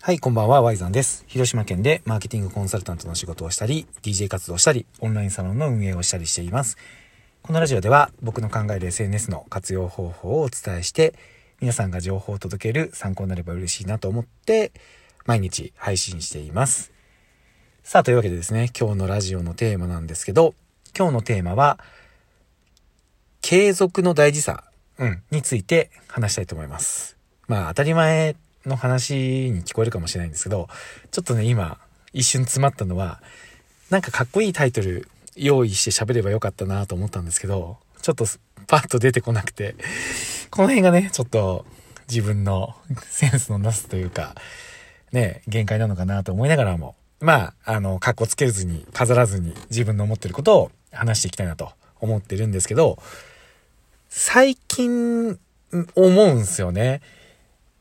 はい、こんばんは、ワイザンです。広島県でマーケティングコンサルタントの仕事をしたり、DJ 活動したり、オンラインサロンの運営をしたりしています。このラジオでは僕の考える SNS の活用方法をお伝えして、皆さんが情報を届ける参考になれば嬉しいなと思って、毎日配信しています。さあ、というわけでですね、今日のラジオのテーマなんですけど、今日のテーマは、継続の大事さ、うん、について話したいと思います。まあ、当たり前の話に聞こえるかもしれないんですけど、ちょっとね、今、一瞬詰まったのは、なんかかっこいいタイトル用意して喋ればよかったなと思ったんですけど、ちょっとパッと出てこなくて、この辺がね、ちょっと自分の センスのなすというか、ね、限界なのかなと思いながらも、まあ、あの、格好つけずに、飾らずに自分の思ってることを話していきたいなと思ってるんですけど、最近思うんすよね。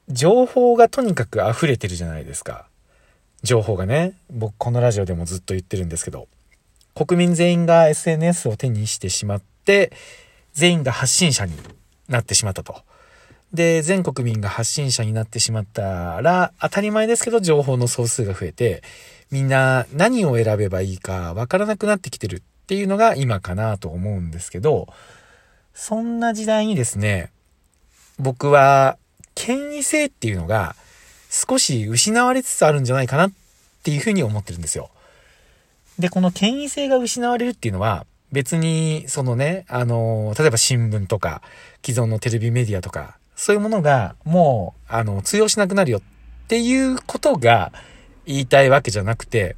情報がとにかく溢れてるじゃないですか。情報がね、僕このラジオでもずっと言ってるんですけど、国民全員が SNS を手にしてしまって、全員が発信者になってしまったと。で、全国民が発信者になってしまったら、当たり前ですけど情報の総数が増えて、みんな何を選べばいいかわからなくなってきてるっていうのが今かなと思うんですけど、そんな時代にですね、僕は権威性っていうのが少し失われつつあるんじゃないかなっていうふうに思ってるんですよ。で、この権威性が失われるっていうのは別にそのね、あの、例えば新聞とか既存のテレビメディアとかそういうものがもうあの通用しなくなるよっていうことが言いたいわけじゃなくて、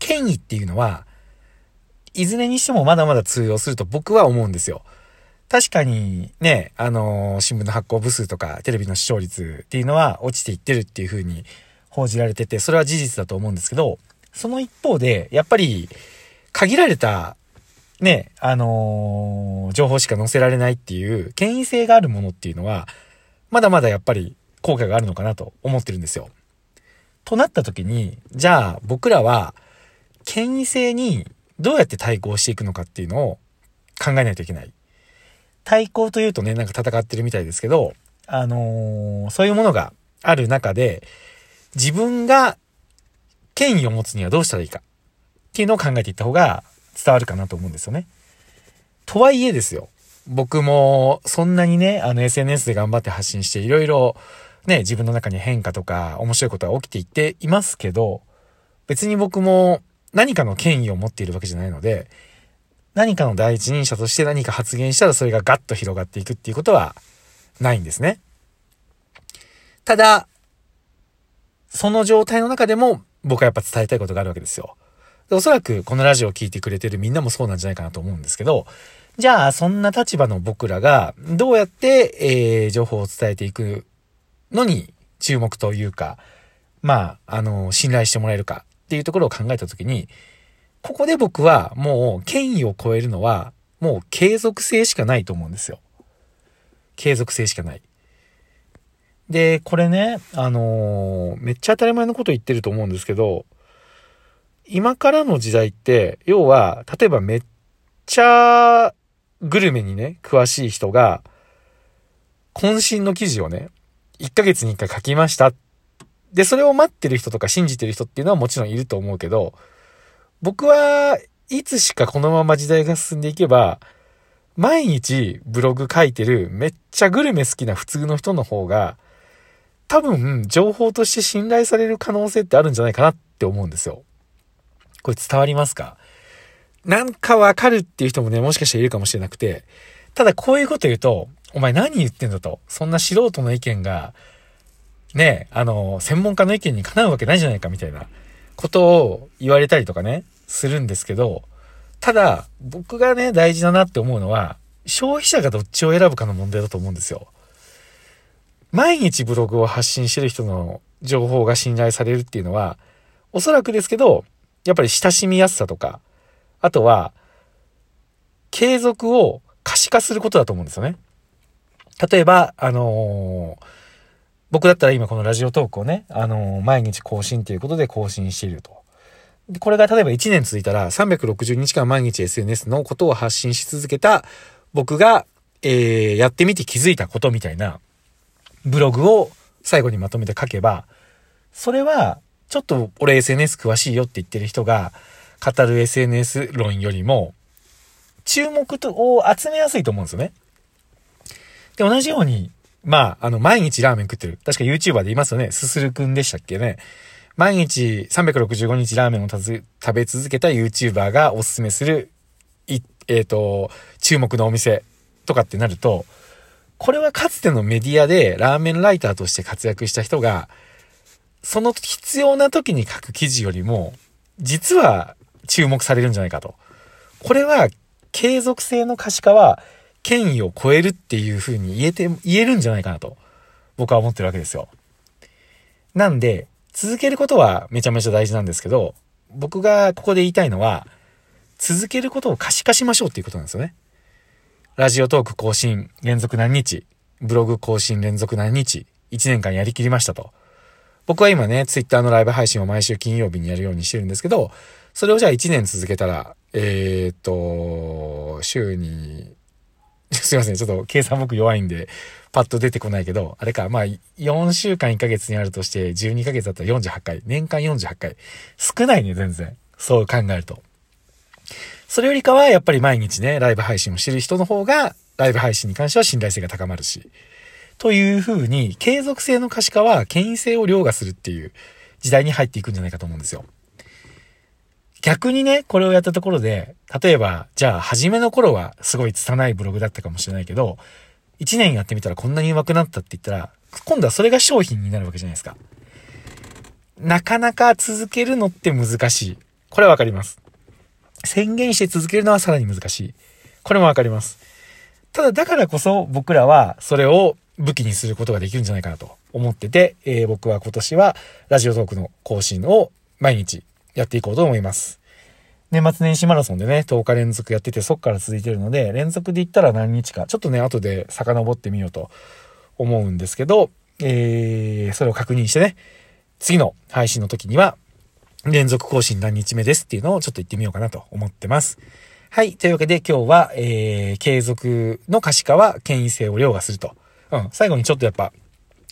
権威っていうのは、いずれにしてもまだまだ通用すると僕は思うんですよ。確かにね、あのー、新聞の発行部数とかテレビの視聴率っていうのは落ちていってるっていう風に報じられてて、それは事実だと思うんですけど、その一方で、やっぱり限られたね、あのー、情報しか載せられないっていう権威性があるものっていうのは、まだまだやっぱり効果があるのかなと思ってるんですよ。となった時に、じゃあ僕らは権威性にどうやって対抗していくのかっていうのを考えないといけない。対抗というとね、なんか戦ってるみたいですけど、あのー、そういうものがある中で、自分が権威を持つにはどうしたらいいかっていうのを考えていった方が伝わるかなと思うんですよね。とはいえですよ。僕もそんなにね、あの SNS で頑張って発信していろいろね、自分の中に変化とか面白いことが起きていっていますけど、別に僕も何かの権威を持っているわけじゃないので、何かの第一人者として何か発言したらそれがガッと広がっていくっていうことはないんですね。ただ、その状態の中でも僕はやっぱ伝えたいことがあるわけですよ。おそらくこのラジオを聴いてくれてるみんなもそうなんじゃないかなと思うんですけど、じゃあそんな立場の僕らがどうやって、えー、情報を伝えていくのに注目というか、まあ、あの、信頼してもらえるかっていうところを考えたときに、ここで僕はもう権威を超えるのはもう継続性しかないと思うんですよ。継続性しかない。で、これね、あのー、めっちゃ当たり前のこと言ってると思うんですけど、今からの時代って、要は、例えばめっちゃグルメにね、詳しい人が、渾身の記事をね、1ヶ月に1回書きました。で、それを待ってる人とか信じてる人っていうのはもちろんいると思うけど、僕はいつしかこのまま時代が進んでいけば、毎日ブログ書いてるめっちゃグルメ好きな普通の人の方が、多分情報として信頼される可能性ってあるんじゃないかなって思うんですよ。これ伝わりますか？なんかわかるっていう人もね、もしかしたらいるかもしれなくて、ただこういうこと言うと、お前何言ってんだと。そんな素人の意見が、ね、あの、専門家の意見にかなうわけないじゃないかみたいな。ことを言われたりとかね、するんですけど、ただ、僕がね、大事だなって思うのは、消費者がどっちを選ぶかの問題だと思うんですよ。毎日ブログを発信してる人の情報が信頼されるっていうのは、おそらくですけど、やっぱり親しみやすさとか、あとは、継続を可視化することだと思うんですよね。例えば、あのー僕だったら今このラジオトークをね、あのー、毎日更新ということで更新していると。これが例えば1年続いたら360日間毎日 SNS のことを発信し続けた僕が、えー、やってみて気づいたことみたいなブログを最後にまとめて書けば、それは、ちょっと俺 SNS 詳しいよって言ってる人が語る SNS 論よりも、注目を集めやすいと思うんですよね。で、同じように、まあ、あの、毎日ラーメン食ってる。確か YouTuber でいますよね。すするくんでしたっけね。毎日365日ラーメンを食べ続けた YouTuber がおすすめする、えっ、ー、と、注目のお店とかってなると、これはかつてのメディアでラーメンライターとして活躍した人が、その必要な時に書く記事よりも、実は注目されるんじゃないかと。これは継続性の可視化は権威を超えるっていう風に言えて、言えるんじゃないかなと僕は思ってるわけですよ。なんで、続けることはめちゃめちゃ大事なんですけど、僕がここで言いたいのは、続けることを可視化しましょうっていうことなんですよね。ラジオトーク更新連続何日、ブログ更新連続何日、1年間やりきりましたと。僕は今ね、ツイッターのライブ配信を毎週金曜日にやるようにしてるんですけど、それをじゃあ1年続けたら、えー、っと、週に、すいません、ちょっと計算僕弱いんで、パッと出てこないけど、あれか、まあ、4週間1ヶ月にあるとして、12ヶ月だったら48回、年間48回。少ないね、全然。そう考えると。それよりかは、やっぱり毎日ね、ライブ配信をしてる人の方が、ライブ配信に関しては信頼性が高まるし。という風に、継続性の可視化は、権威性を凌駕するっていう時代に入っていくんじゃないかと思うんですよ。逆にね、これをやったところで、例えば、じゃあ、初めの頃はすごい拙いブログだったかもしれないけど、1年やってみたらこんなに上手くなったって言ったら、今度はそれが商品になるわけじゃないですか。なかなか続けるのって難しい。これはわかります。宣言して続けるのはさらに難しい。これもわかります。ただ、だからこそ僕らはそれを武器にすることができるんじゃないかなと思ってて、えー、僕は今年はラジオトークの更新を毎日やっていこうと思います。年末年始マラソンでね、10日連続やってて、そっから続いてるので、連続で言ったら何日か、ちょっとね、後で遡ってみようと思うんですけど、えー、それを確認してね、次の配信の時には、連続更新何日目ですっていうのをちょっと言ってみようかなと思ってます。はい。というわけで今日は、えー、継続の可視化は権威性を凌駕すると。うん。最後にちょっとやっぱ、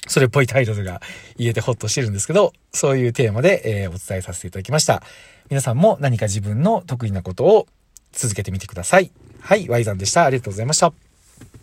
それっぽいタイトルが言えてホッとしてるんですけど、そういうテーマで、えー、お伝えさせていただきました。皆さんも何か自分の得意なことを続けてみてください。はい、Y さんでした。ありがとうございました。